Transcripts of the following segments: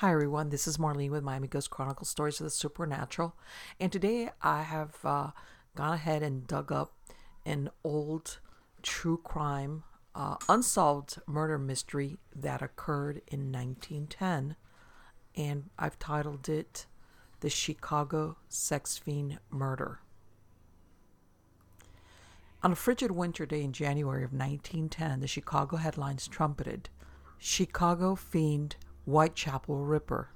Hi everyone, this is Marlene with Miami Ghost Chronicle Stories of the Supernatural, and today I have uh, gone ahead and dug up an old true crime, uh, unsolved murder mystery that occurred in 1910, and I've titled it "The Chicago Sex Fiend Murder." On a frigid winter day in January of 1910, the Chicago headlines trumpeted Chicago Fiend Whitechapel Ripper.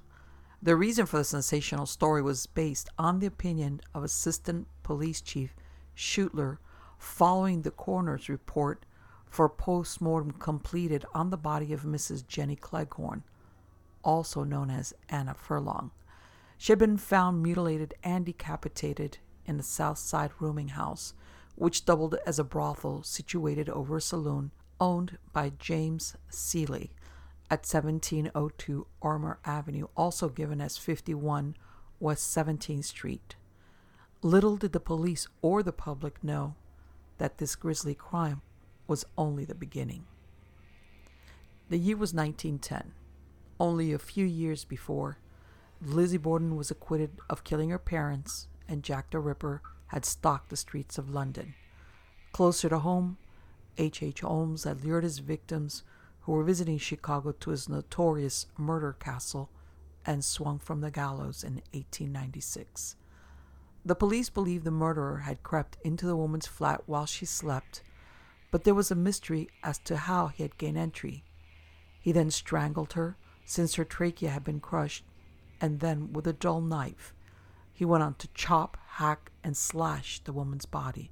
The reason for the sensational story was based on the opinion of Assistant Police Chief Schuettler following the coroner's report for post-mortem completed on the body of Mrs. Jenny Cleghorn, also known as Anna Furlong. She had been found mutilated and decapitated in the South Side rooming house, which doubled as a brothel situated over a saloon owned by James Seeley at 1702 Armour Avenue, also given as 51 West 17th Street. Little did the police or the public know that this grisly crime was only the beginning. The year was 1910. Only a few years before, Lizzie Borden was acquitted of killing her parents, and Jack the Ripper had stalked the streets of London. Closer to home, H. H. Holmes had lured his victims who were visiting Chicago to his notorious murder castle and swung from the gallows in 1896. The police believed the murderer had crept into the woman's flat while she slept, but there was a mystery as to how he had gained entry. He then strangled her, since her trachea had been crushed, and then, with a dull knife, he went on to chop, hack, and slash the woman's body.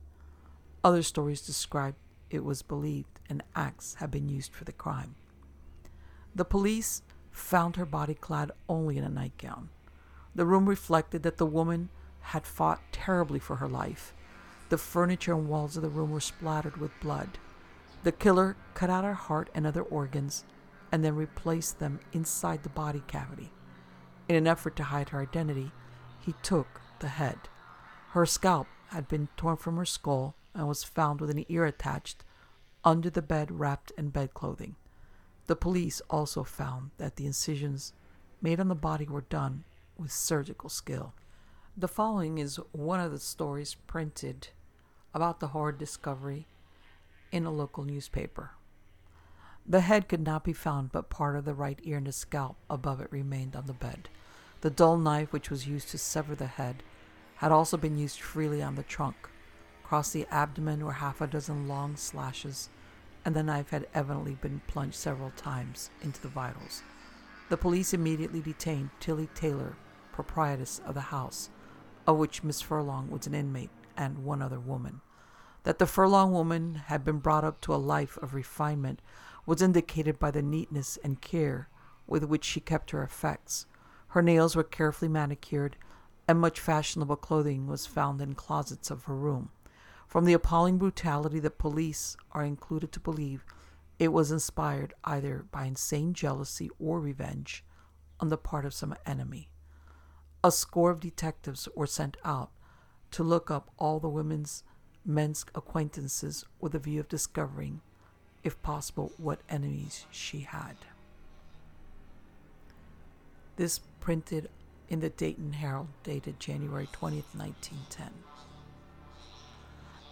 Other stories describe it was believed an axe had been used for the crime. The police found her body clad only in a nightgown. The room reflected that the woman had fought terribly for her life. The furniture and walls of the room were splattered with blood. The killer cut out her heart and other organs and then replaced them inside the body cavity. In an effort to hide her identity, he took the head. Her scalp had been torn from her skull and was found with an ear attached under the bed wrapped in bedclothing. The police also found that the incisions made on the body were done with surgical skill. The following is one of the stories printed about the horrid discovery in a local newspaper. The head could not be found, but part of the right ear and the scalp above it remained on the bed. The dull knife which was used to sever the head had also been used freely on the trunk. Across the abdomen were half a dozen long slashes, and the knife had evidently been plunged several times into the vitals. The police immediately detained Tilly Taylor, proprietress of the house, of which Miss Furlong was an inmate, and one other woman. That the Furlong woman had been brought up to a life of refinement was indicated by the neatness and care with which she kept her effects. Her nails were carefully manicured, and much fashionable clothing was found in closets of her room. From the appalling brutality that police are included to believe it was inspired either by insane jealousy or revenge on the part of some enemy. A score of detectives were sent out to look up all the women's men's acquaintances with a view of discovering, if possible, what enemies she had. This printed in the Dayton Herald dated January 20th, 1910.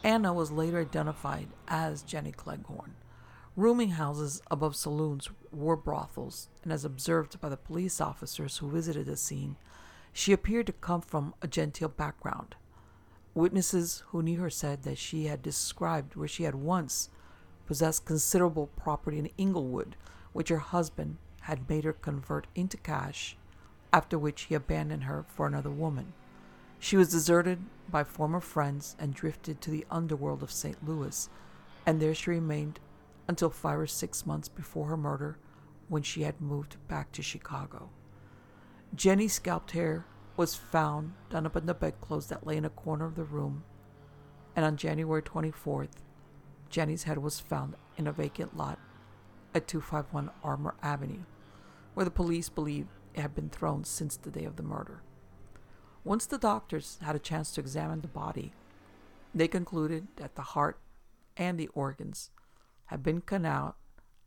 Anna was later identified as Jenny Cleghorn. Rooming houses above saloons were brothels, and as observed by the police officers who visited the scene, she appeared to come from a genteel background. Witnesses who knew her said that she had described where she had once possessed considerable property in Inglewood, which her husband had made her convert into cash, after which he abandoned her for another woman. She was deserted by former friends and drifted to the underworld of St. Louis, and there she remained until five or six months before her murder when she had moved back to Chicago. Jenny's scalped hair was found done up in the bedclothes that lay in a corner of the room, and on January 24th, Jenny's head was found in a vacant lot at 251 Armour Avenue, where the police believe it had been thrown since the day of the murder. Once the doctors had a chance to examine the body, they concluded that the heart and the organs had been cut out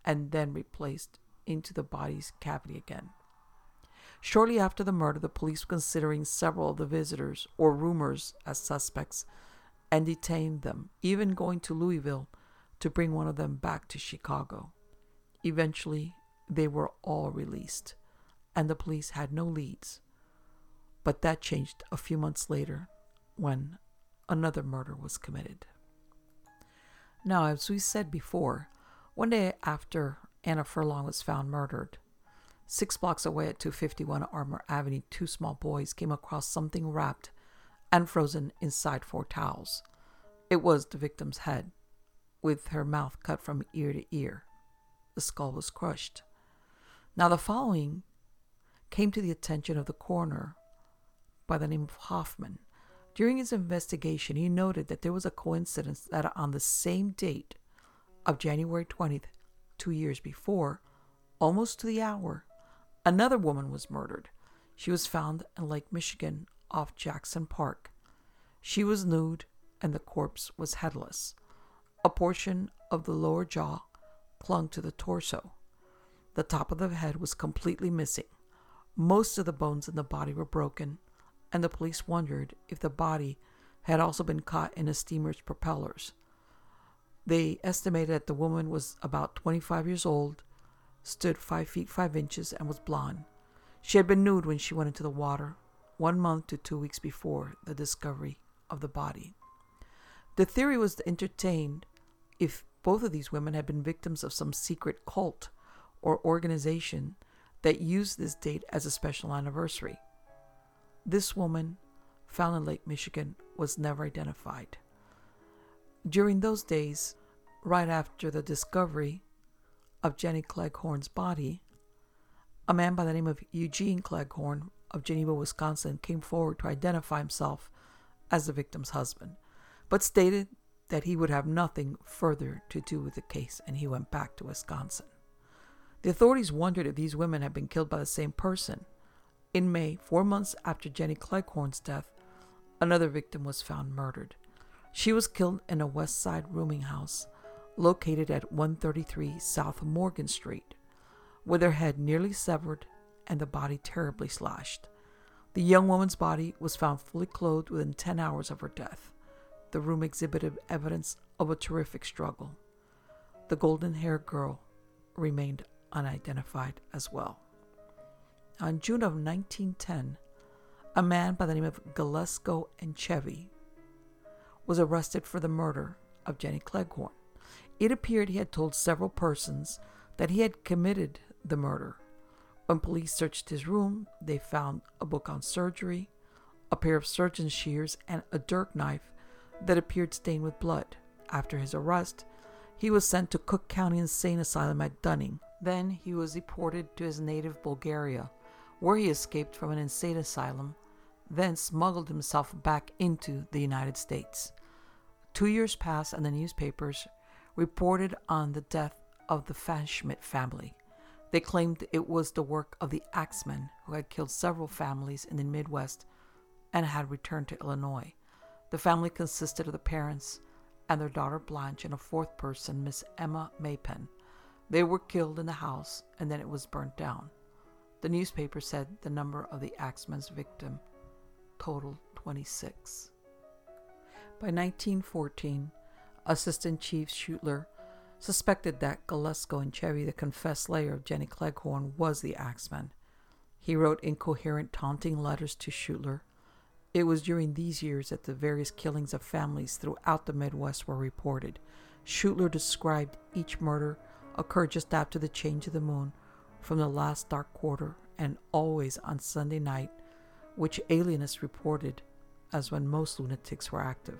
and then replaced into the body's cavity again. Shortly after the murder, the police were considering several of the visitors or rumors as suspects and detained them, even going to Louisville to bring one of them back to Chicago. Eventually, they were all released, and the police had no leads. But that changed a few months later when another murder was committed. Now, as we said before, one day after Anna Furlong was found murdered, six blocks away at 251 Armour Avenue, two small boys came across something wrapped and frozen inside four towels. It was the victim's head, with her mouth cut from ear to ear. The skull was crushed. Now, the following came to the attention of the coroner by the name of Hoffman. During his investigation, he noted that there was a coincidence that on the same date of January 20th, two years before, almost to the hour, another woman was murdered. She was found in Lake Michigan off Jackson Park. She was nude and the corpse was headless. A portion of the lower jaw clung to the torso. The top of the head was completely missing. Most of the bones in the body were broken, and the police wondered if the body had also been caught in a steamer's propellers. They estimated that the woman was about 25 years old, stood 5 feet 5 inches, and was blonde. She had been nude when she went into the water, one month to two weeks before the discovery of the body. The theory was entertained if both of these women had been victims of some secret cult or organization that used this date as a special anniversary. This woman, found in Lake Michigan, was never identified. During those days, right after the discovery of Jenny Cleghorn's body, a man by the name of Eugene Cleghorn of Geneva, Wisconsin, came forward to identify himself as the victim's husband, but stated that he would have nothing further to do with the case and he went back to Wisconsin. The authorities wondered if these women had been killed by the same person. In May, four months after Jenny Cleghorn's death, another victim was found murdered. She was killed in a West Side rooming house located at 133 South Morgan Street, with her head nearly severed and the body terribly slashed. The young woman's body was found fully clothed within 10 hours of her death. The room exhibited evidence of a terrific struggle. The golden haired girl remained unidentified as well. On June of 1910, a man by the name of Galesko Enchevi was arrested for the murder of Jenny Cleghorn. It appeared he had told several persons that he had committed the murder. When police searched his room, they found a book on surgery, a pair of surgeon's shears, and a dirk knife that appeared stained with blood. After his arrest, he was sent to Cook County Insane Asylum at Dunning. Then he was deported to his native Bulgaria, where he escaped from an insane asylum, then smuggled himself back into the United States. Two years passed, and the newspapers reported on the death of the Pfanschmidt family. They claimed it was the work of the Axemen, who had killed several families in the Midwest and had returned to Illinois. The family consisted of the parents and their daughter Blanche and a fourth person, Miss Emma Maypen. They were killed in the house and then it was burnt down. The newspaper said the number of the axeman's victim totaled 26. By 1914, Assistant Chief Schuettler suspected that Galesko Enchevi, the confessed slayer of Jenny Cleghorn, was the axeman. He wrote incoherent, taunting letters to Schuettler. It was during these years that the various killings of families throughout the Midwest were reported. Schuettler described each murder occurred just after the change of the moon from the last dark quarter and always on Sunday night, which alienists reported as when most lunatics were active.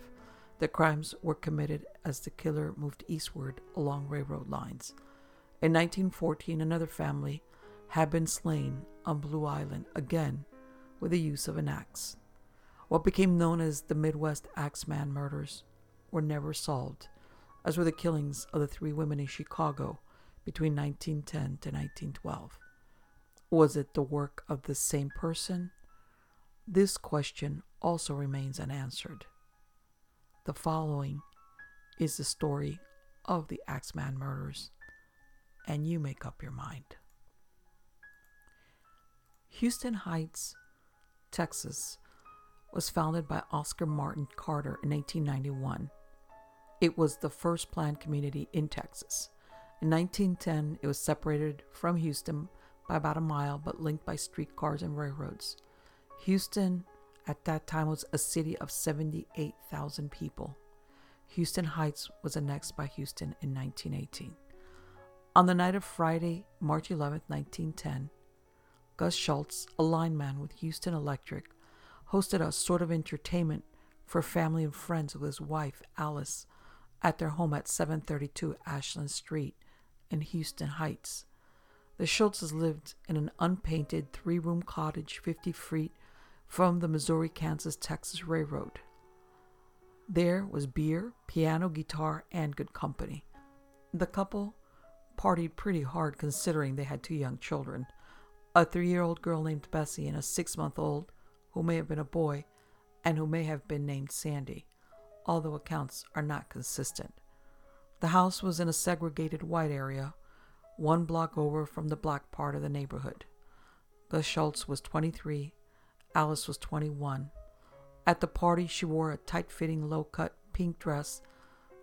The crimes were committed as the killer moved eastward along railroad lines. In 1914, another family had been slain on Blue Island, again with the use of an axe. What became known as the Midwest Axeman murders were never solved, as were the killings of the three women in Chicago between 1910 to 1912. Was it the work of the same person? This question also remains unanswered. The following is the story of the Axeman murders, and you make up your mind. Houston Heights, Texas, was founded by Oscar Martin Carter in 1891. It was the first planned community in Texas. In 1910, it was separated from Houston by about a mile but linked by streetcars and railroads. Houston at that time was a city of 78,000 people. Houston Heights was annexed by Houston in 1918. On the night of Friday, March 11, 1910, Gus Schultz, a lineman with Houston Electric, hosted a sort of entertainment for family and friends with his wife, Alice, at their home at 732 Ashland Street in Houston Heights. The Schultzes lived in an unpainted three room cottage 50 feet from the Missouri Kansas Texas Railroad. There was beer, piano, guitar, and good company. The couple partied pretty hard considering they had two young children a three year old girl named Bessie and a six month old who may have been a boy and who may have been named Sandy, although accounts are not consistent. The house was in a segregated white area, one block over from the black part of the neighborhood. Gus Schultz was 23, Alice was 21. At the party, she wore a tight fitting, low cut pink dress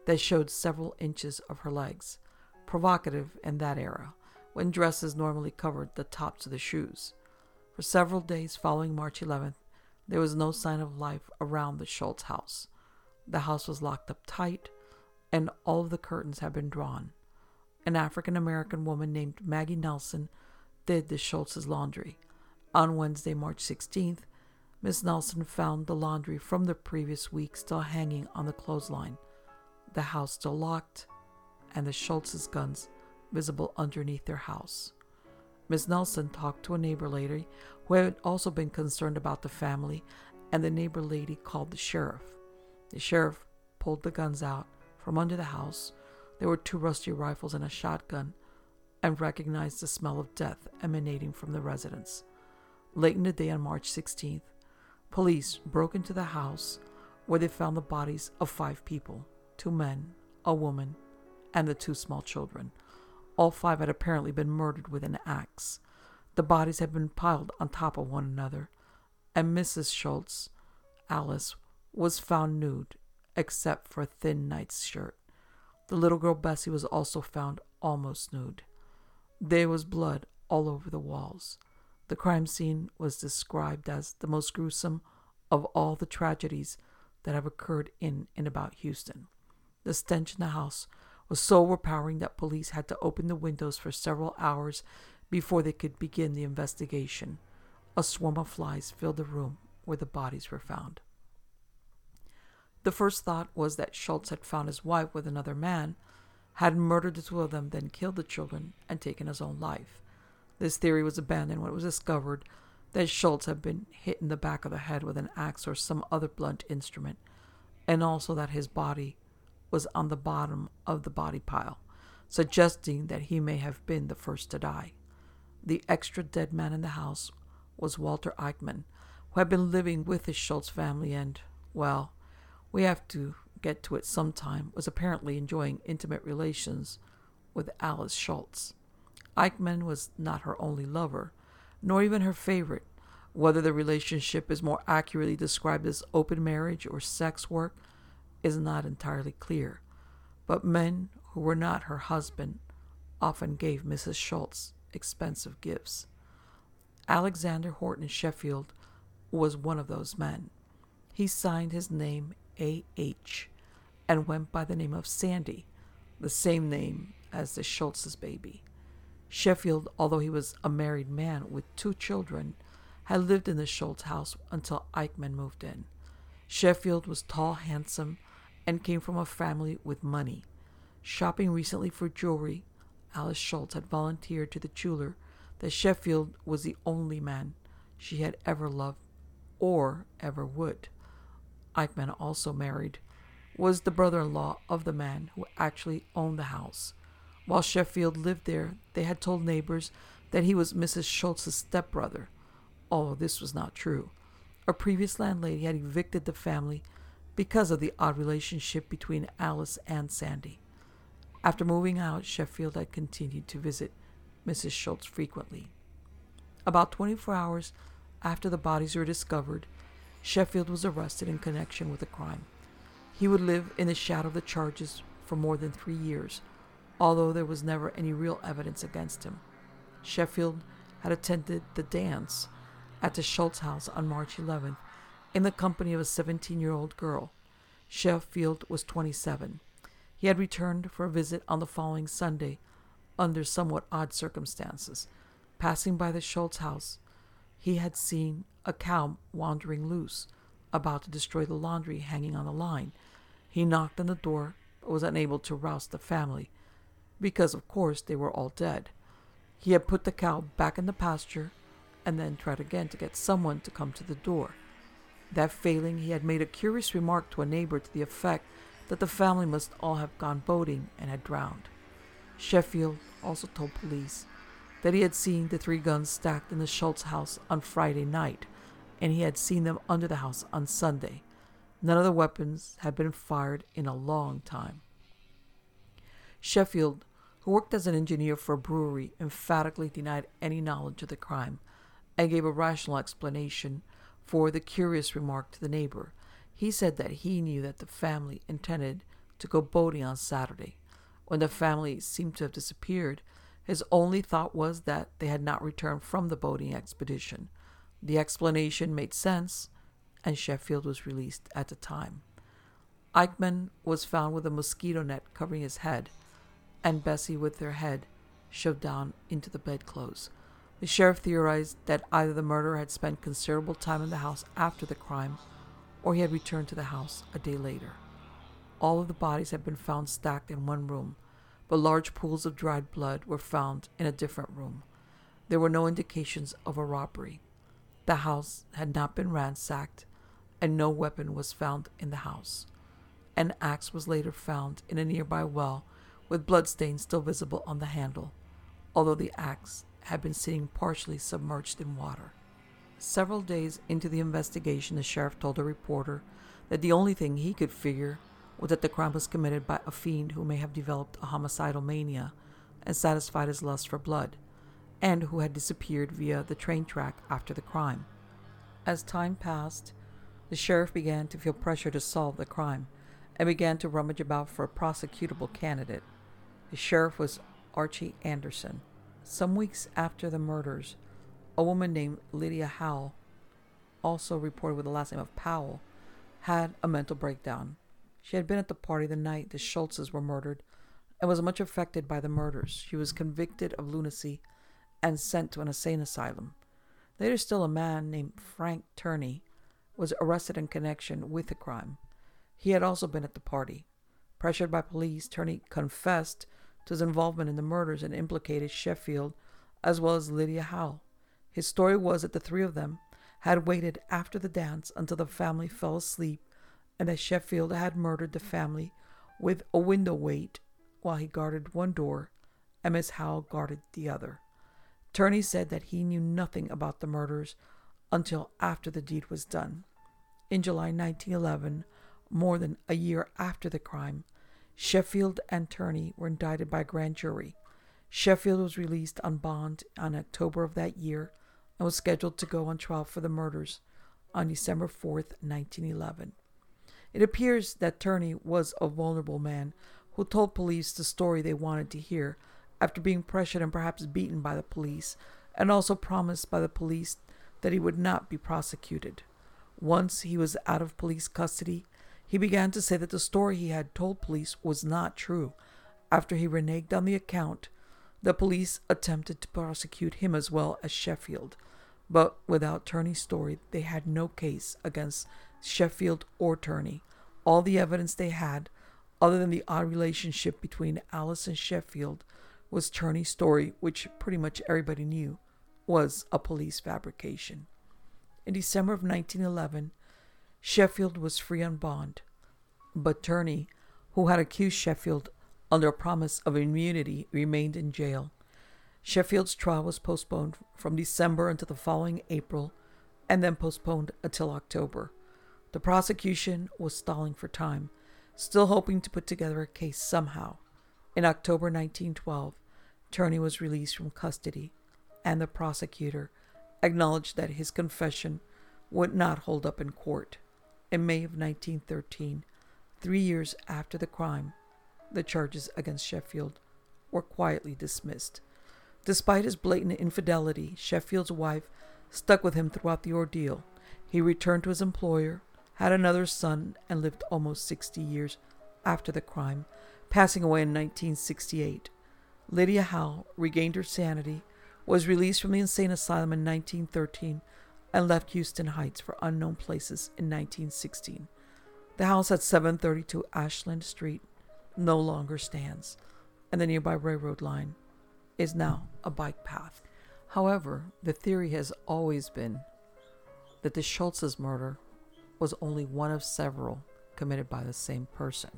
that showed several inches of her legs, provocative in that era, when dresses normally covered the tops of the shoes. For several days following March 11th, there was no sign of life around the Schultz house. The house was locked up tight, and all of the curtains had been drawn. An African American woman named Maggie Nelson did the Schultz's laundry. On Wednesday, March 16th, Miss Nelson found the laundry from the previous week still hanging on the clothesline, the house still locked, and the Schultz's guns visible underneath their house. Miss Nelson talked to a neighbor lady who had also been concerned about the family, and the neighbor lady called the sheriff. The sheriff pulled the guns out from under the house. There were two rusty rifles and a shotgun, and recognized the smell of death emanating from the residence. Late in the day on March 16th, police broke into the house where they found the bodies of five people two men, a woman, and the two small children. All five had apparently been murdered with an axe. The bodies had been piled on top of one another, and Mrs. Schultz, Alice, was found nude, except for a thin nightshirt. The little girl Bessie was also found almost nude. There was blood all over the walls. The crime scene was described as the most gruesome of all the tragedies that have occurred in and about Houston. The stench in the house was so overpowering that police had to open the windows for several hours before they could begin the investigation. A swarm of flies filled the room where the bodies were found. The first thought was that Schultz had found his wife with another man, had murdered the two of them, then killed the children and taken his own life. This theory was abandoned when it was discovered that Schultz had been hit in the back of the head with an axe or some other blunt instrument, and also that his body was on the bottom of the body pile, suggesting that he may have been the first to die. The extra dead man in the house was Walter Eichmann, who had been living with his Schultz family and, well, we have to get to it sometime, was apparently enjoying intimate relations with Alice Schultz. Eichmann was not her only lover, nor even her favorite. Whether the relationship is more accurately described as open marriage or sex work is not entirely clear, but men who were not her husband often gave Mrs. Schultz expensive gifts. Alexander Horton Sheffield was one of those men. He signed his name A.H. and went by the name of Sandy, the same name as the Schultz's baby. Sheffield, although he was a married man with two children, had lived in the Schultz house until Eichmann moved in. Sheffield was tall, handsome, and came from a family with money. Shopping recently for jewelry, Alice Schultz had volunteered to the jeweler that Sheffield was the only man she had ever loved or ever would. Eichmann, also married, was the brother in law of the man who actually owned the house. While Sheffield lived there, they had told neighbors that he was Mrs. Schultz's stepbrother, although this was not true. A previous landlady had evicted the family because of the odd relationship between Alice and Sandy. After moving out, Sheffield had continued to visit Mrs. Schultz frequently. About 24 hours after the bodies were discovered, Sheffield was arrested in connection with the crime. He would live in the shadow of the charges for more than three years, although there was never any real evidence against him. Sheffield had attended the dance at the Schultz house on March 11th in the company of a 17 year old girl. Sheffield was 27. He had returned for a visit on the following Sunday under somewhat odd circumstances. Passing by the Schultz house, he had seen a cow wandering loose, about to destroy the laundry hanging on the line. He knocked on the door, but was unable to rouse the family, because of course they were all dead. He had put the cow back in the pasture and then tried again to get someone to come to the door. That failing, he had made a curious remark to a neighbor to the effect that the family must all have gone boating and had drowned. Sheffield also told police that he had seen the three guns stacked in the Schultz house on Friday night, and he had seen them under the house on Sunday. None of the weapons had been fired in a long time. Sheffield, who worked as an engineer for a brewery, emphatically denied any knowledge of the crime and gave a rational explanation for the curious remark to the neighbor. He said that he knew that the family intended to go boating on Saturday. When the family seemed to have disappeared, his only thought was that they had not returned from the boating expedition. The explanation made sense, and Sheffield was released at the time. Eichmann was found with a mosquito net covering his head, and Bessie with her head shoved down into the bedclothes. The sheriff theorized that either the murderer had spent considerable time in the house after the crime, or he had returned to the house a day later. All of the bodies had been found stacked in one room, but large pools of dried blood were found in a different room. There were no indications of a robbery. The house had not been ransacked, and no weapon was found in the house. An axe was later found in a nearby well with bloodstains still visible on the handle, although the axe had been sitting partially submerged in water. Several days into the investigation, the sheriff told a reporter that the only thing he could figure was that the crime was committed by a fiend who may have developed a homicidal mania and satisfied his lust for blood, and who had disappeared via the train track after the crime. As time passed, the sheriff began to feel pressure to solve the crime and began to rummage about for a prosecutable candidate. The sheriff was Archie Anderson. Some weeks after the murders, a woman named Lydia Howell, also reported with the last name of Powell, had a mental breakdown. She had been at the party the night the Schultzes were murdered and was much affected by the murders. She was convicted of lunacy and sent to an insane asylum. Later still, a man named Frank Turney was arrested in connection with the crime. He had also been at the party. Pressured by police, Turney confessed to his involvement in the murders and implicated Sheffield as well as Lydia Howell. His story was that the three of them had waited after the dance until the family fell asleep and that Sheffield had murdered the family with a window weight while he guarded one door and Miss Howe guarded the other. Turney said that he knew nothing about the murders until after the deed was done. In July 1911, more than a year after the crime, Sheffield and Turney were indicted by a grand jury. Sheffield was released on bond in October of that year and was scheduled to go on trial for the murders on December 4th, 1911. It appears that Turney was a vulnerable man who told police the story they wanted to hear after being pressured and perhaps beaten by the police, and also promised by the police that he would not be prosecuted. Once he was out of police custody, he began to say that the story he had told police was not true. After he reneged on the account, the police attempted to prosecute him as well as Sheffield, but without Turney's story, they had no case against Sheffield or Turney. All the evidence they had, other than the odd relationship between Alice and Sheffield, was Turney's story, which pretty much everybody knew was a police fabrication. In December of 1911, Sheffield was free on bond, but Turney, who had accused Sheffield under a promise of immunity, remained in jail. Sheffield's trial was postponed from December until the following April and then postponed until October. The prosecution was stalling for time, still hoping to put together a case somehow. In October 1912, Turney was released from custody, and the prosecutor acknowledged that his confession would not hold up in court. In May of 1913, three years after the crime, the charges against Sheffield were quietly dismissed. Despite his blatant infidelity, Sheffield's wife stuck with him throughout the ordeal. He returned to his employer, had another son, and lived almost 60 years after the crime, passing away in 1968. Lydia Howe regained her sanity, was released from the insane asylum in 1913, and left Houston Heights for unknown places in 1916. The house at 732 Ashland Street no longer stands, and the nearby railroad line is now a bike path. However, the theory has always been that the Schultz's murder was only one of several committed by the same person.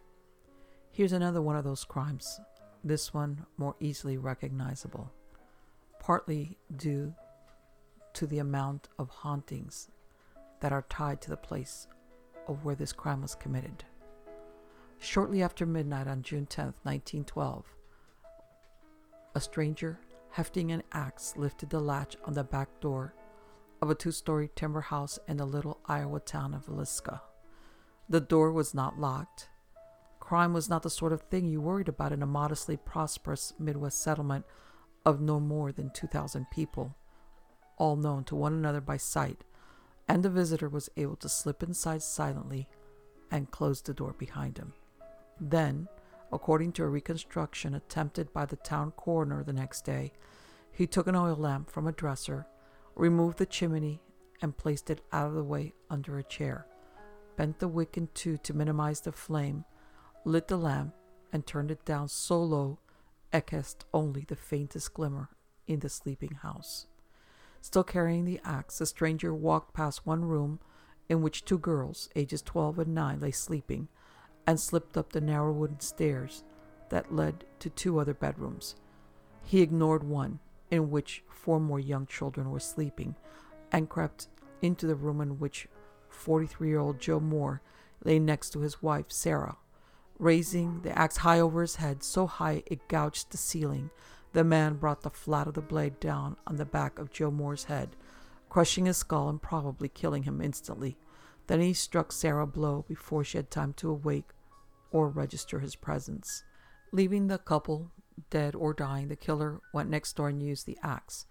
Here's another one of those crimes, this one more easily recognizable, partly due to the amount of hauntings that are tied to the place of where this crime was committed. Shortly after midnight on June 10, 1912, a stranger hefting an axe lifted the latch on the back door of a two story timber house in the little Iowa town of Villisca. The door was not locked. Crime was not the sort of thing you worried about in a modestly prosperous Midwest settlement of no more than 2,000 people, all known to one another by sight, and the visitor was able to slip inside silently and close the door behind him. Then, according to a reconstruction attempted by the town coroner the next day, he took an oil lamp from a dresser, removed the chimney, and placed it out of the way under a chair, bent the wick in two to minimize the flame, lit the lamp, and turned it down so low it cast only the faintest glimmer in the sleeping house. Still carrying the axe, the stranger walked past one room in which two girls, ages 12 and 9, lay sleeping, and slipped up the narrow wooden stairs that led to two other bedrooms. He ignored one, in which four more young children were sleeping, and crept into the room in which 43 year old Joe Moore lay next to his wife, Sarah. Raising the axe high over his head, so high it gouged the ceiling, the man brought the flat of the blade down on the back of Joe Moore's head, crushing his skull and probably killing him instantly. Then he struck Sarah a blow before she had time to awake or register his presence. Leaving the couple dead or dying, the killer went next door and used the axe,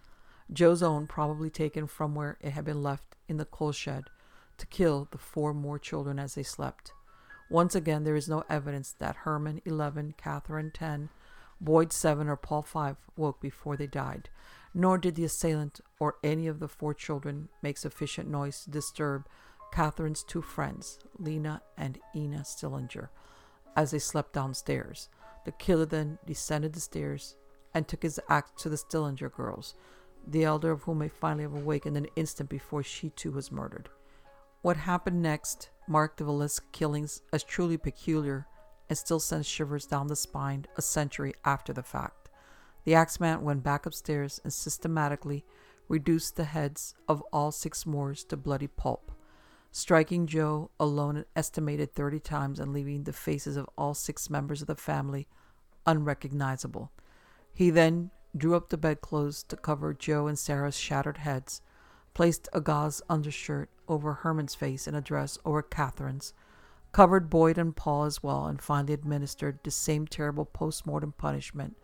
Joe's own probably taken from where it had been left in the coal shed, to kill the four more children as they slept. Once again, there is no evidence that Herman, 11, Catherine, 10, Boyd, 7, or Paul, 5 woke before they died, nor did the assailant or any of the four children make sufficient noise to disturb Catherine's two friends, Lena and Ina Stillinger, as they slept downstairs. The killer then descended the stairs and took his axe to the Stillinger girls, the elder of whom may finally have awakened an instant before she too was murdered. What happened next marked the Villisca killings as truly peculiar and still sends shivers down the spine a century after the fact. The axeman went back upstairs and systematically reduced the heads of all six Moores to bloody pulp striking Joe alone an estimated 30 times and leaving the faces of all six members of the family unrecognizable. He then drew up the bedclothes to cover Joe and Sarah's shattered heads, placed a gauze undershirt over Herman's face and a dress over Catherine's, covered Boyd and Paul as well, and finally administered the same terrible post mortem punishment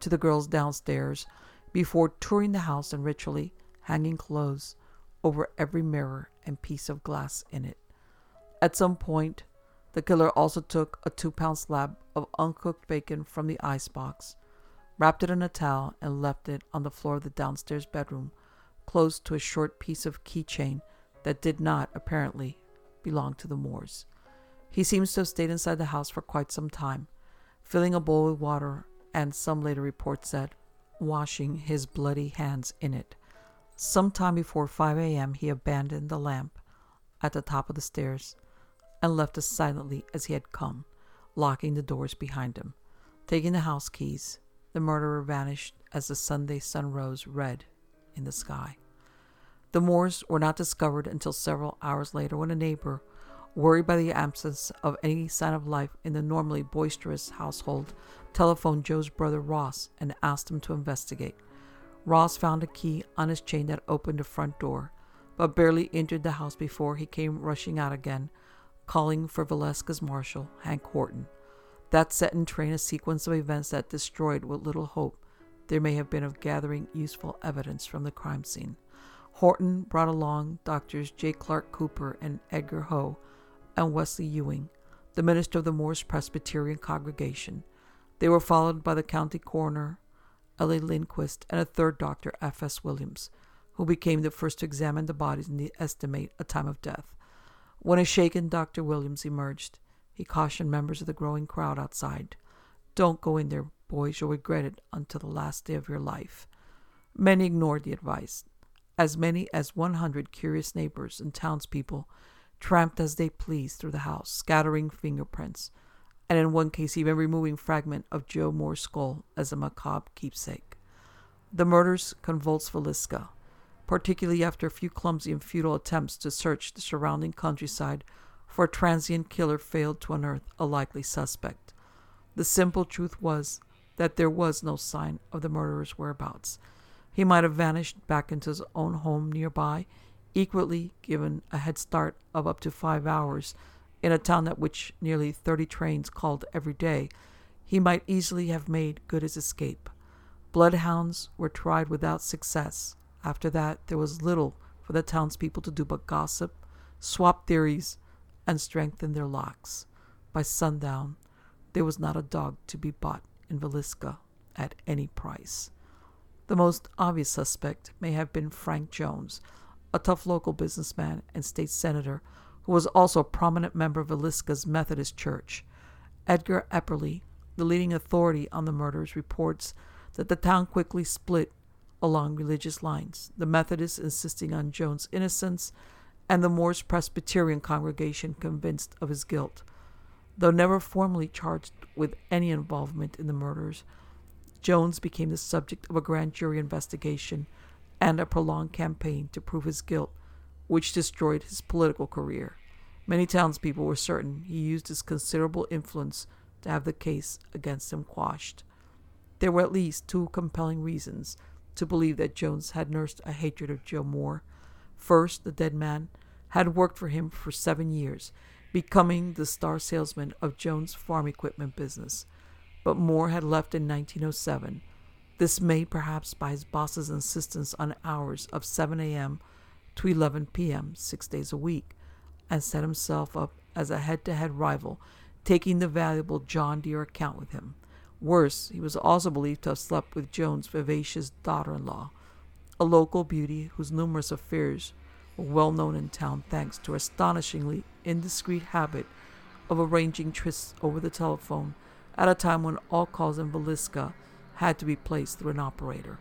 to the girls downstairs before touring the house and ritually hanging clothes over every mirror and piece of glass in it. At some point, the killer also took a two pound slab of uncooked bacon from the icebox, wrapped it in a towel, and left it on the floor of the downstairs bedroom, close to a short piece of keychain that did not, apparently, belong to the Moores. He seems to have stayed inside the house for quite some time, filling a bowl with water, and some later reports said, washing his bloody hands in it. Sometime before 5 a.m., he abandoned the lamp at the top of the stairs and left as silently as he had come, locking the doors behind him. Taking the house keys, the murderer vanished as the Sunday sun rose red in the sky. The Moores were not discovered until several hours later when a neighbor, worried by the absence of any sign of life in the normally boisterous household, telephoned Joe's brother Ross and asked him to investigate. Ross found a key on his chain that opened the front door, but barely entered the house before he came rushing out again, calling for Villisca's marshal, Hank Horton. That set in train a sequence of events that destroyed what little hope there may have been of gathering useful evidence from the crime scene. Horton brought along Doctors J. Clark Cooper and Edgar Hough, and Wesley Ewing, the minister of the Moores Presbyterian congregation. They were followed by the county coroner, L. A. Lindquist, and a third doctor, F. S. Williams, who became the first to examine the bodies and estimate a time of death. When a shaken Dr. Williams emerged, he cautioned members of the growing crowd outside Don't go in there, boys, you'll regret it until the last day of your life. Many ignored the advice. As many as 100 curious neighbors and townspeople tramped as they pleased through the house, scattering fingerprints, and in one case even removing fragment of Joe Moore's skull as a macabre keepsake. The murders convulsed Villisca, particularly after a few clumsy and futile attempts to search the surrounding countryside for a transient killer failed to unearth a likely suspect. The simple truth was that there was no sign of the murderer's whereabouts. He might have vanished back into his own home nearby equally given a head start of up to five hours in a town at which nearly 30 trains called every day, he might easily have made good his escape. Bloodhounds were tried without success. After that, there was little for the townspeople to do but gossip, swap theories, and strengthen their locks. By sundown, there was not a dog to be bought in Villisca at any price. The most obvious suspect may have been Frank Jones, a tough local businessman and state senator who was also a prominent member of Villisca's Methodist Church. Edgar Epperly, the leading authority on the murders, reports that the town quickly split along religious lines, the Methodists insisting on Jones' innocence and the Moores Presbyterian congregation convinced of his guilt. Though never formally charged with any involvement in the murders, Jones became the subject of a grand jury investigation and a prolonged campaign to prove his guilt, which destroyed his political career. Many townspeople were certain he used his considerable influence to have the case against him quashed. There were at least two compelling reasons to believe that Jones had nursed a hatred of Joe Moore. First, the dead man had worked for him for seven years, becoming the star salesman of Jones' farm equipment business. But Moore had left in 1907 this made perhaps by his boss's insistence on hours of 7 a.m. to 11 p.m. six days a week, and set himself up as a head to head rival, taking the valuable John Deere account with him. Worse, he was also believed to have slept with Jones' vivacious daughter in law, a local beauty whose numerous affairs were well known in town thanks to her astonishingly indiscreet habit of arranging trysts over the telephone at a time when all calls in Villisca had to be placed through an operator.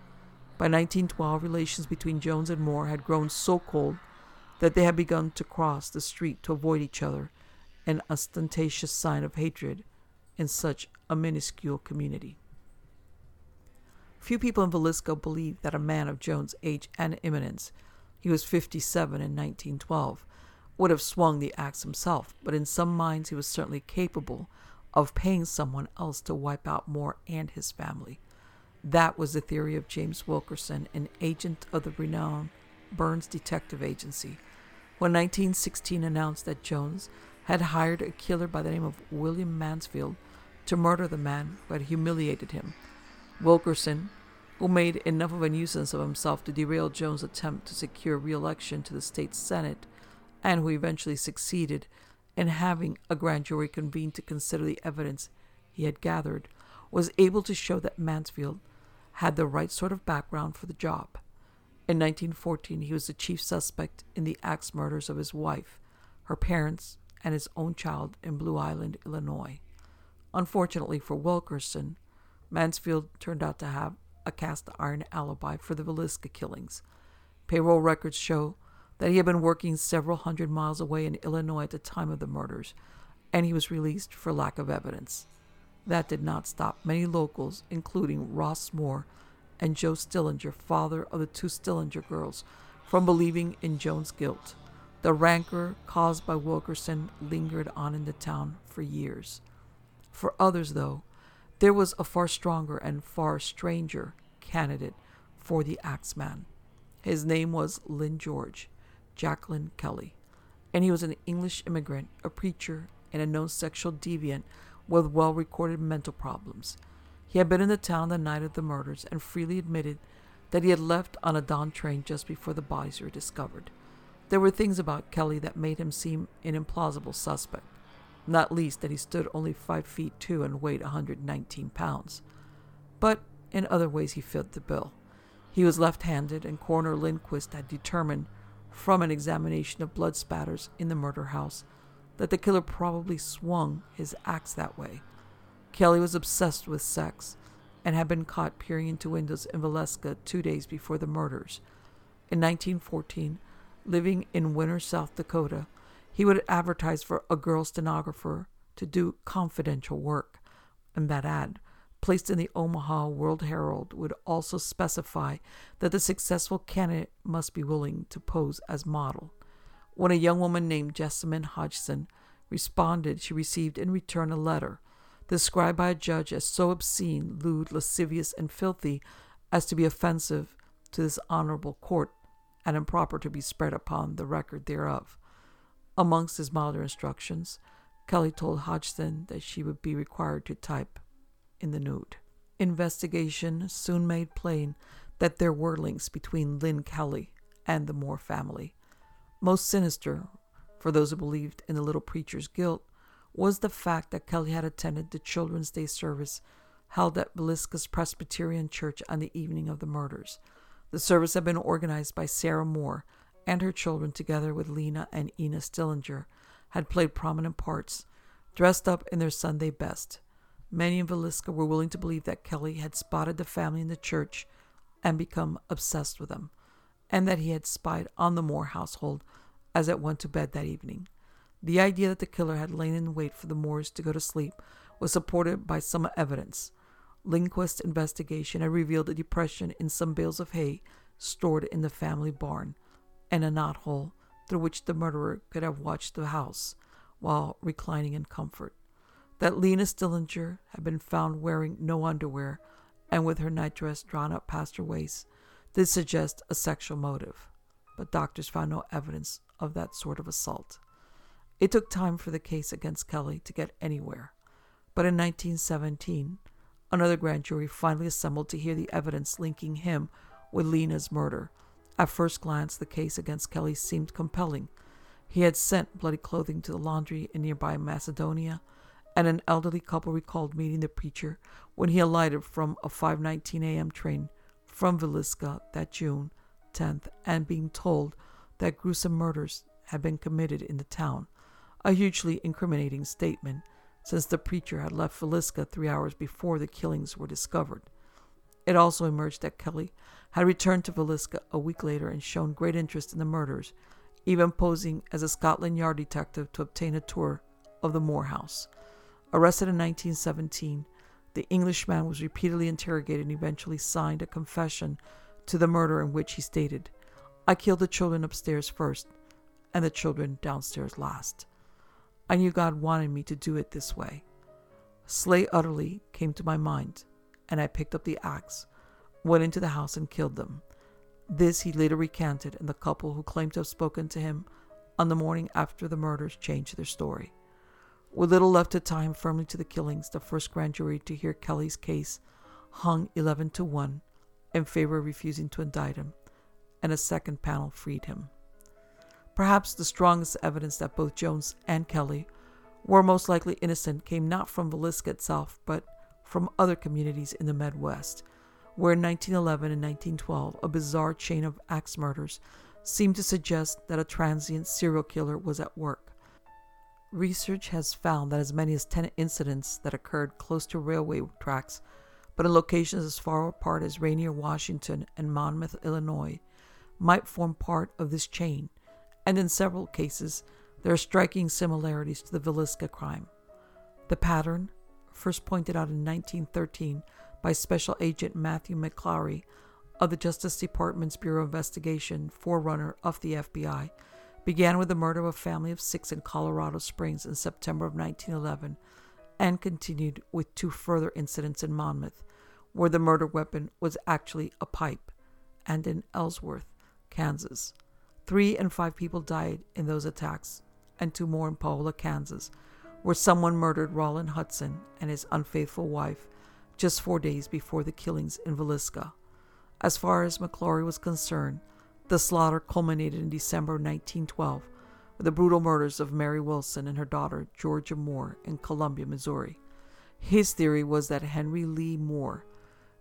By 1912, relations between Jones and Moore had grown so cold that they had begun to cross the street to avoid each other, an ostentatious sign of hatred in such a minuscule community. Few people in Villisca believed that a man of Jones' age and eminence, he was 57 in 1912, would have swung the axe himself, but in some minds he was certainly capable of paying someone else to wipe out Moore and his family. That was the theory of James Wilkerson, an agent of the renowned Burns Detective Agency. When 1916 announced that Jones had hired a killer by the name of William Mansfield to murder the man who had humiliated him, Wilkerson, who made enough of a nuisance of himself to derail Jones' attempt to secure re-election to the state senate, and who eventually succeeded in having a grand jury convened to consider the evidence he had gathered, was able to show that Mansfield had the right sort of background for the job. In 1914, he was the chief suspect in the axe murders of his wife, her parents, and his own child in Blue Island, Illinois. Unfortunately for Wilkerson, Mansfield turned out to have a cast iron alibi for the Villisca killings. Payroll records show that he had been working several hundred miles away in Illinois at the time of the murders, and he was released for lack of evidence. That did not stop many locals, including Ross Moore and Joe Stillinger, father of the two Stillinger girls, from believing in Jones' guilt. The rancor caused by Wilkerson lingered on in the town for years. For others, though, there was a far stronger and far stranger candidate for the Axeman. His name was Lynn George, Jacklin Kelly, and he was an English immigrant, a preacher, and a known sexual deviant with well recorded mental problems. He had been in the town the night of the murders and freely admitted that he had left on a dawn train just before the bodies were discovered. There were things about Kelly that made him seem an implausible suspect, not least that he stood only five feet two and weighed 119 pounds. But in other ways, he fit the bill. He was left handed, and Coroner Lindquist had determined from an examination of blood spatters in the murder house that the killer probably swung his axe that way. Kelly was obsessed with sex and had been caught peering into windows in Villisca two days before the murders. In 1914, living in Winner, South Dakota, he would advertise for a girl stenographer to do confidential work, and that ad, placed in the Omaha World Herald, would also specify that the successful candidate must be willing to pose as model. When a young woman named Jessamine Hodgson responded, she received in return a letter described by a judge as so obscene, lewd, lascivious, and filthy as to be offensive to this honorable court and improper to be spread upon the record thereof. Amongst his milder instructions, Kelly told Hodgson that she would be required to type in the nude. Investigation soon made plain that there were links between Lyn Kelly and the Moore family. Most sinister, for those who believed in the little preacher's guilt, was the fact that Kelly had attended the Children's Day service held at Villisca's Presbyterian Church on the evening of the murders. The service had been organized by Sarah Moore, and her children, together with Lena and Ina Stillinger, had played prominent parts, dressed up in their Sunday best. Many in Villisca were willing to believe that Kelly had spotted the family in the church and become obsessed with them, and that he had spied on the Moore household as it went to bed that evening. The idea that the killer had lain in wait for the Moores to go to sleep was supported by some evidence. Lindquist's investigation had revealed a depression in some bales of hay stored in the family barn, and a knothole through which the murderer could have watched the house while reclining in comfort. That Lena Stillinger had been found wearing no underwear and with her nightdress drawn up past her waist did suggests a sexual motive, but doctors found no evidence of that sort of assault. It took time for the case against Kelly to get anywhere, but in 1917, another grand jury finally assembled to hear the evidence linking him with Lena's murder. At first glance, the case against Kelly seemed compelling. He had sent bloody clothing to the laundry in nearby Macedonia, and an elderly couple recalled meeting the preacher when he alighted from a 5:19 a.m. train from Villisca that June 10th and being told that gruesome murders had been committed in the town a hugely incriminating statement, since the preacher had left Villisca three hours before the killings were discovered. It also emerged that Kelly had returned to Villisca a week later and shown great interest in the murders, even posing as a Scotland Yard detective to obtain a tour of the Moore house. Arrested in 1917, the Englishman was repeatedly interrogated and eventually signed a confession to the murder in which he stated, I killed the children upstairs first and the children downstairs last. I knew God wanted me to do it this way. Slay utterly came to my mind, and I picked up the axe, went into the house, and killed them. This he later recanted, and the couple who claimed to have spoken to him on the morning after the murders changed their story. With little left to tie him firmly to the killings, the first grand jury to hear Kelly's case hung 11 to 1 in favor of refusing to indict him, and a second panel freed him. Perhaps the strongest evidence that both Jones and Kelly were most likely innocent came not from Villisca itself, but from other communities in the Midwest, where in 1911 and 1912 a bizarre chain of axe murders seemed to suggest that a transient serial killer was at work. Research has found that as many as 10 incidents that occurred close to railway tracks, but in locations as far apart as Rainier, Washington, and Monmouth, Illinois, might form part of this chain and in several cases, there are striking similarities to the Villisca crime. The pattern, first pointed out in 1913 by Special Agent Matthew McClaughry of the Justice Department's Bureau of Investigation, forerunner of the FBI, began with the murder of a family of six in Colorado Springs in September of 1911 and continued with two further incidents in Monmouth, where the murder weapon was actually a pipe and in Ellsworth, Kansas. Three and five people died in those attacks, and two more in Paola, Kansas, where someone murdered Rollin Hudson and his unfaithful wife just four days before the killings in Villisca. As far as McClaughry was concerned, the slaughter culminated in December 1912 with the brutal murders of Mary Wilson and her daughter Georgia Moore in Columbia, Missouri. His theory was that Henry Lee Moore,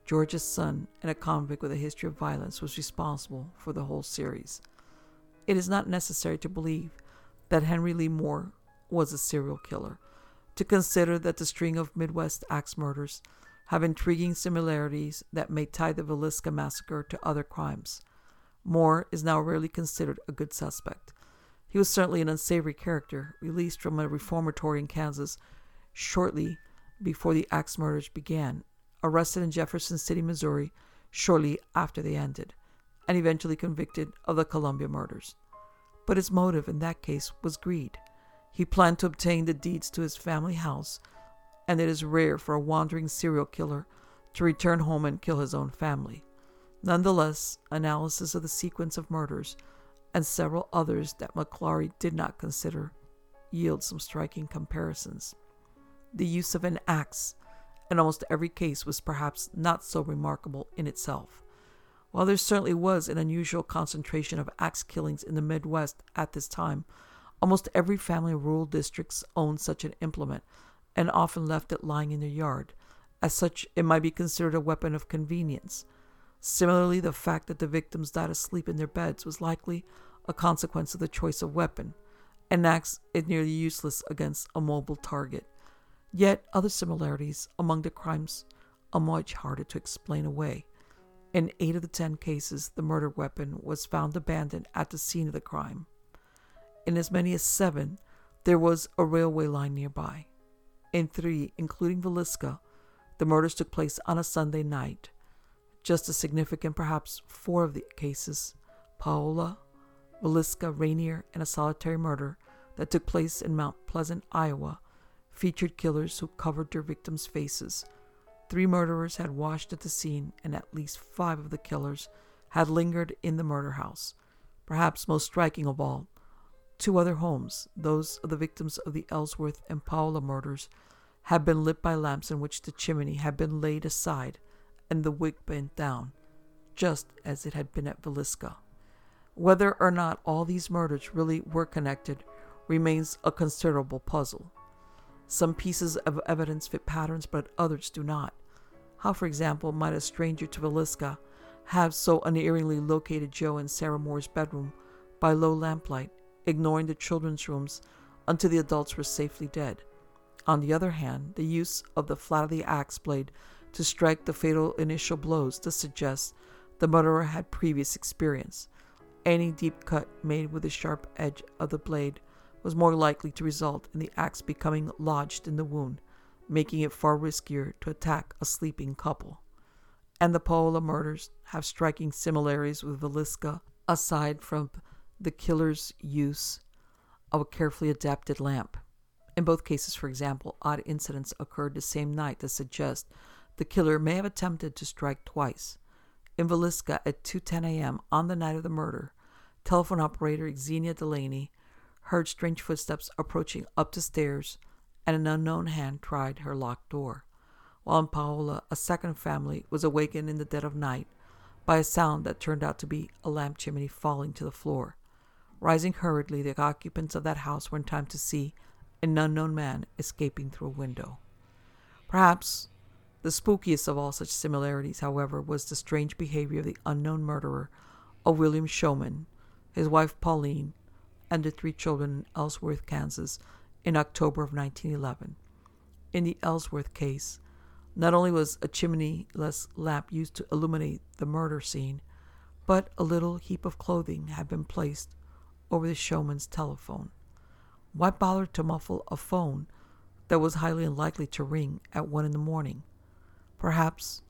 Georgia's son and a convict with a history of violence, was responsible for the whole series. It is not necessary to believe that Henry Lee Moore was a serial killer, to consider that the string of Midwest axe murders have intriguing similarities that may tie the Villisca massacre to other crimes. Moore is now rarely considered a good suspect. He was certainly an unsavory character, released from a reformatory in Kansas shortly before the axe murders began, arrested in Jefferson City, Missouri, shortly after they ended, and eventually convicted of the Columbia murders. But his motive in that case was greed. He planned to obtain the deeds to his family house and it is rare for a wandering serial killer to return home and kill his own family. Nonetheless, analysis of the sequence of murders and several others that McClaughry did not consider yield some striking comparisons. The use of an axe in almost every case was perhaps not so remarkable in itself. While there certainly was an unusual concentration of axe killings in the Midwest at this time, almost every family in rural districts owned such an implement, and often left it lying in their yard. As such, it might be considered a weapon of convenience. Similarly, the fact that the victims died asleep in their beds was likely a consequence of the choice of weapon. An axe is nearly useless against a mobile target. Yet, other similarities among the crimes are much harder to explain away. In eight of the ten cases, the murder weapon was found abandoned at the scene of the crime. In as many as seven, there was a railway line nearby. In three, including Villisca, the murders took place on a Sunday night. Just as significant, perhaps, four of the cases Paola, Villisca, Rainier, and a solitary murder that took place in Mount Pleasant, Iowa, featured killers who covered their victims' faces. Three murderers had washed at the scene, and at least five of the killers had lingered in the murder house. Perhaps most striking of all, Two other homes, those of the victims of the Ellsworth and Paola murders, had been lit by lamps in which the chimney had been laid aside and the wig bent down, just as it had been at Villisca. Whether or not all these murders really were connected remains a considerable puzzle. Some pieces of evidence fit patterns, but others do not. How, for example, might a stranger to Villisca have so unerringly located Joe and Sarah Moore's bedroom by low lamplight ignoring the children's rooms until the adults were safely dead. On the other hand, the use of the flat of the axe blade to strike the fatal initial blows to suggest the murderer had previous experience. Any deep cut made with the sharp edge of the blade was more likely to result in the axe becoming lodged in the wound, making it far riskier to attack a sleeping couple. And the Paola murders have striking similarities with Villisca, aside from the killer's use of a carefully adapted lamp. In both cases, for example, odd incidents occurred the same night that suggest the killer may have attempted to strike twice. In Villisca at 2:10 a.m. on the night of the murder, telephone operator Xenia Delaney heard strange footsteps approaching up the stairs, and an unknown hand tried her locked door. While in Paola, a second family was awakened in the dead of night by a sound that turned out to be a lamp chimney falling to the floor. Rising hurriedly, the occupants of that house were in time to see an unknown man escaping through a window. Perhaps the spookiest of all such similarities, however, was the strange behavior of the unknown murderer of William Showman, his wife Pauline, and the three children in Ellsworth, Kansas, in October of 1911. In the Ellsworth case, not only was a chimneyless lamp used to illuminate the murder scene, but a little heap of clothing had been placed over the showman's telephone. Why bother to muffle a phone that was highly unlikely to ring at one in the morning? Perhaps,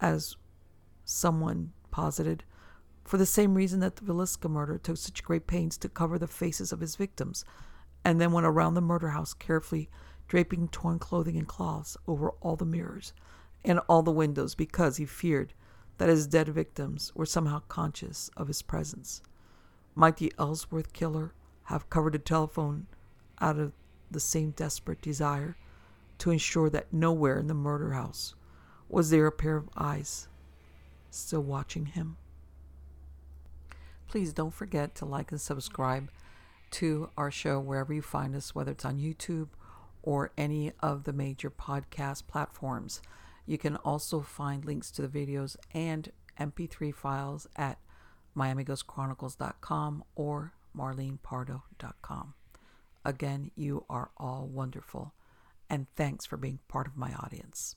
as someone posited, for the same reason that the Villisca murder took such great pains to cover the faces of his victims, and then went around the murder house carefully draping torn clothing and cloths over all the mirrors and all the windows because he feared that his dead victims were somehow conscious of his presence. Might the Ellsworth killer have covered the telephone out of the same desperate desire to ensure that nowhere in the murder house was there a pair of eyes still watching him? Please don't forget to like and subscribe to our show wherever you find us, whether it's on YouTube or any of the major podcast platforms. You can also find links to the videos and MP3 files at MiamiGhostChronicles.com or MarlenePardo.com. Again, you are all wonderful, and thanks for being part of my audience.